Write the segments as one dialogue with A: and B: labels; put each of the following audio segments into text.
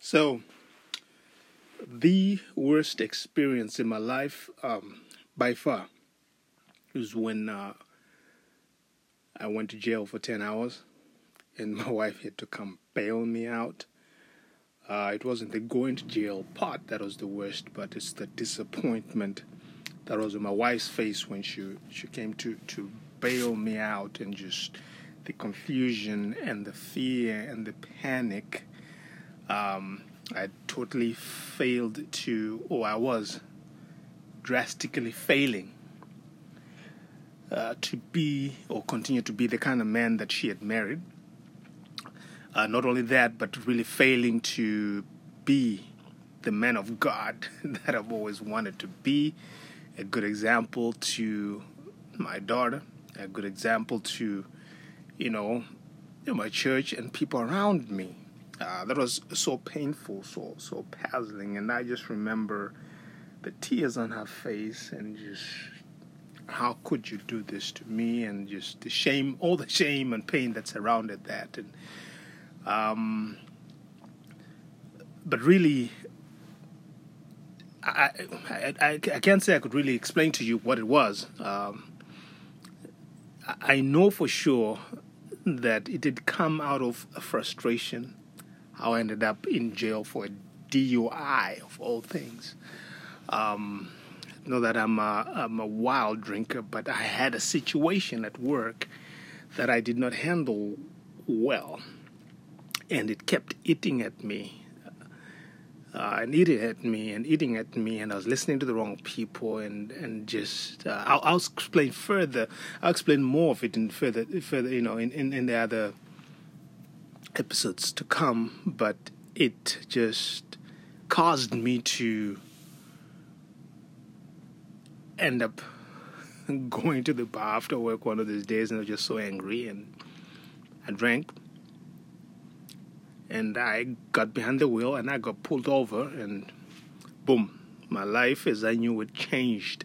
A: So, the worst experience in my life, um, by far, was when uh, I went to jail for 10 hours and my wife had to come bail me out. Uh, it wasn't the going to jail part that was the worst, but it's the disappointment that was on my wife's face when she she came to, to bail me out and just the confusion and the fear and the panic um, I totally failed to, or I was drastically failing uh, to be or continue to be the kind of man that she had married. Uh, not only that, but really failing to be the man of God that I've always wanted to be. A good example to my daughter, a good example to, you know, my church and people around me. Uh, that was so painful, so so puzzling, and I just remember the tears on her face and just how could you do this to me and just the shame, all the shame and pain that surrounded that, and um, but really. I, I, I, I can't say I could really explain to you what it was. Um, I know for sure that it did come out of frustration I ended up in jail for a DUI of all things. Um, know that I'm a, I'm a wild drinker, but I had a situation at work that I did not handle well, and it kept eating at me. Uh, and eating at me and eating at me, and I was listening to the wrong people, and and just uh, I'll, I'll, explain further. I'll explain more of it in further further you know in, in, in the other episodes to come, but it just caused me to end up going to the bar after work one of these days and I was just so angry and I drank and I got behind the wheel and I got pulled over and boom, my life as I knew it changed.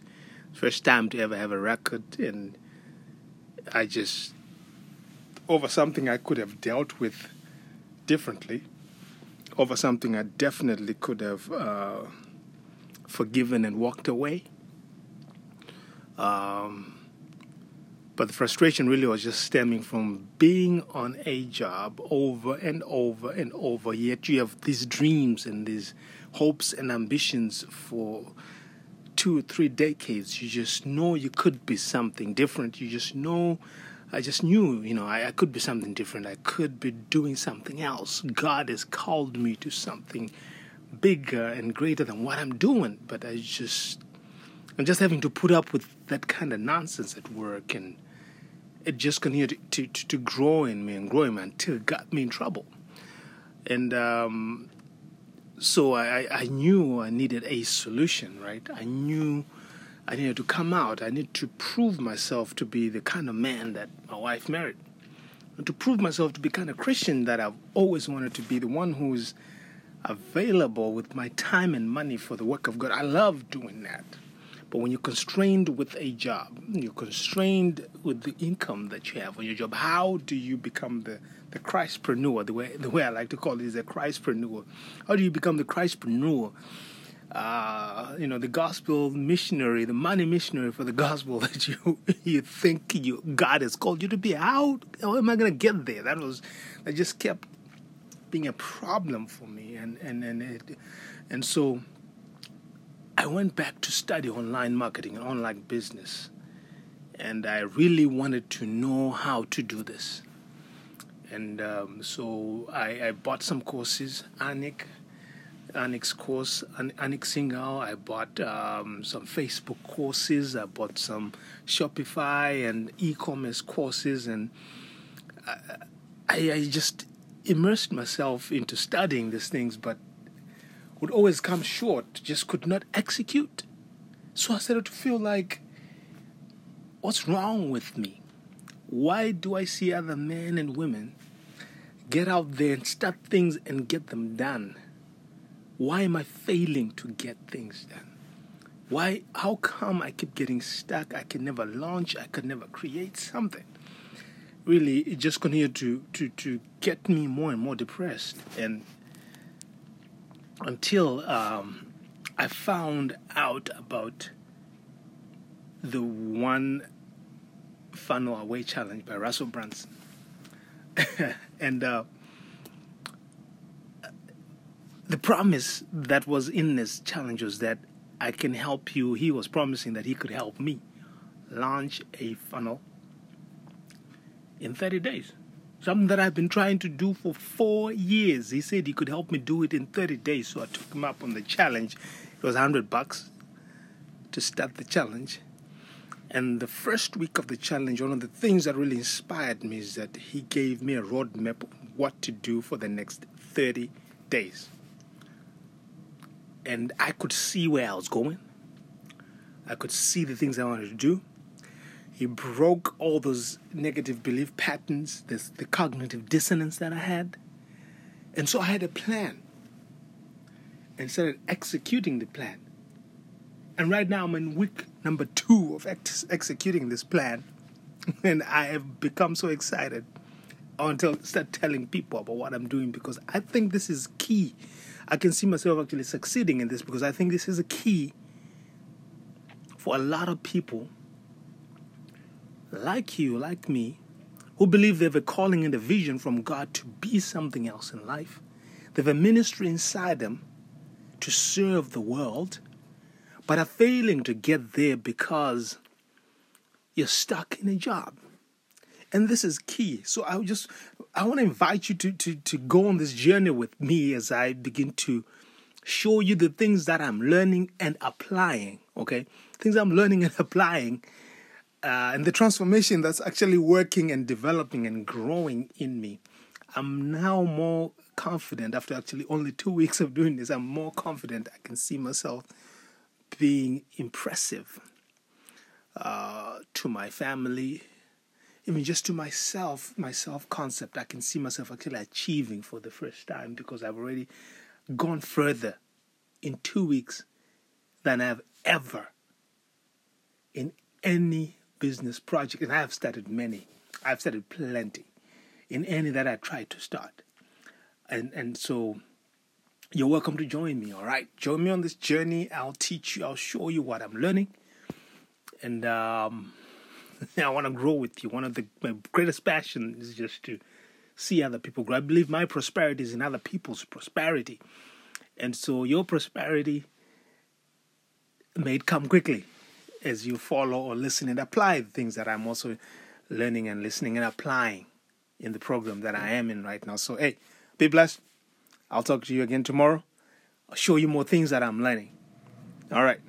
A: First time to ever have a record and I just over something I could have dealt with differently over something I definitely could have uh, forgiven and walked away. Um, but the frustration really was just stemming from being on a job over and over and over, yet you have these dreams and these hopes and ambitions for two or three decades. You just know you could be something different. You just know I just knew, you know, I, I, could be something different. I could be doing something else. God has called me to something bigger and greater than what I'm doing. But I just, I'm just having to put up with that kind of nonsense at work, and it just continued to, to, to grow in me and grow in me until it got me in trouble. And um, so I, I knew I needed a solution, right? I knew I needed to come out. I needed to prove myself to be the kind of man that my wife married. And to prove myself to be kind of Christian that I've always wanted to be, the one who's available with my time and money for the work of God. I love doing that. But when you're constrained with a job, you're constrained with the income that you have on your job, how do you become the, the Christpreneur? The way, the way I like to call it is a Christpreneur. How do you become the Christpreneur? Uh, you know, the gospel missionary, the money missionary for the gospel that you you think you God has called you to be. How, how am I going to get there? That was that just kept being a problem for me, and and and it, and so I went back to study online marketing and online business, and I really wanted to know how to do this. And um, so I, I bought some courses, Anik Anik's course, Anik Singal. I bought um, some Facebook courses. I bought some Shopify and e-commerce courses, and I, I just immersed myself into studying these things, but would always come short. Just could not execute. So I started to feel like, what's wrong with me? Why do I see other men and women get out there and start things and get them done? Why am I failing to get things done? Why, how come I keep getting stuck? I can never launch, I could never create something. Really, it just continued to, to, to get me more and more depressed. And until um, I found out about the one funnel away challenge by Russell Brunson. and uh, the promise that was in this challenge was that I can help you. He was promising that he could help me launch a funnel in 30 days. Something that I've been trying to do for four years. He said he could help me do it in 30 days. So I took him up on the challenge. It was 100 bucks to start the challenge. And the first week of the challenge, one of the things that really inspired me is that he gave me a roadmap of what to do for the next 30 days. And I could see where I was going. I could see the things I wanted to do. He broke all those negative belief patterns, this, the cognitive dissonance that I had. And so I had a plan and started executing the plan. And right now I'm in week number two of ex- executing this plan. And I have become so excited until start telling people about what I'm doing because I think this is key. I can see myself actually succeeding in this because I think this is a key for a lot of people like you, like me, who believe they have a calling and a vision from God to be something else in life. They have a ministry inside them to serve the world but are failing to get there because you're stuck in a job. And this is key. So I just I want to invite you to, to, to go on this journey with me as I begin to show you the things that I'm learning and applying. Okay? Things I'm learning and applying. Uh, and the transformation that's actually working and developing and growing in me. I'm now more confident after actually only two weeks of doing this. I'm more confident. I can see myself being impressive uh, to my family, even just to myself, my self concept. I can see myself actually achieving for the first time because I've already gone further in two weeks than I've ever in any business project. And I have started many, I've started plenty in any that I tried to start. And, and so you're welcome to join me, all right? Join me on this journey. I'll teach you, I'll show you what I'm learning. And um, I want to grow with you. One of the my greatest passion is just to see other people grow. I believe my prosperity is in other people's prosperity. And so your prosperity may come quickly as you follow or listen and apply the things that I'm also learning and listening and applying in the program that I am in right now. So, hey, be blessed. I'll talk to you again tomorrow. I'll show you more things that I'm learning. All right.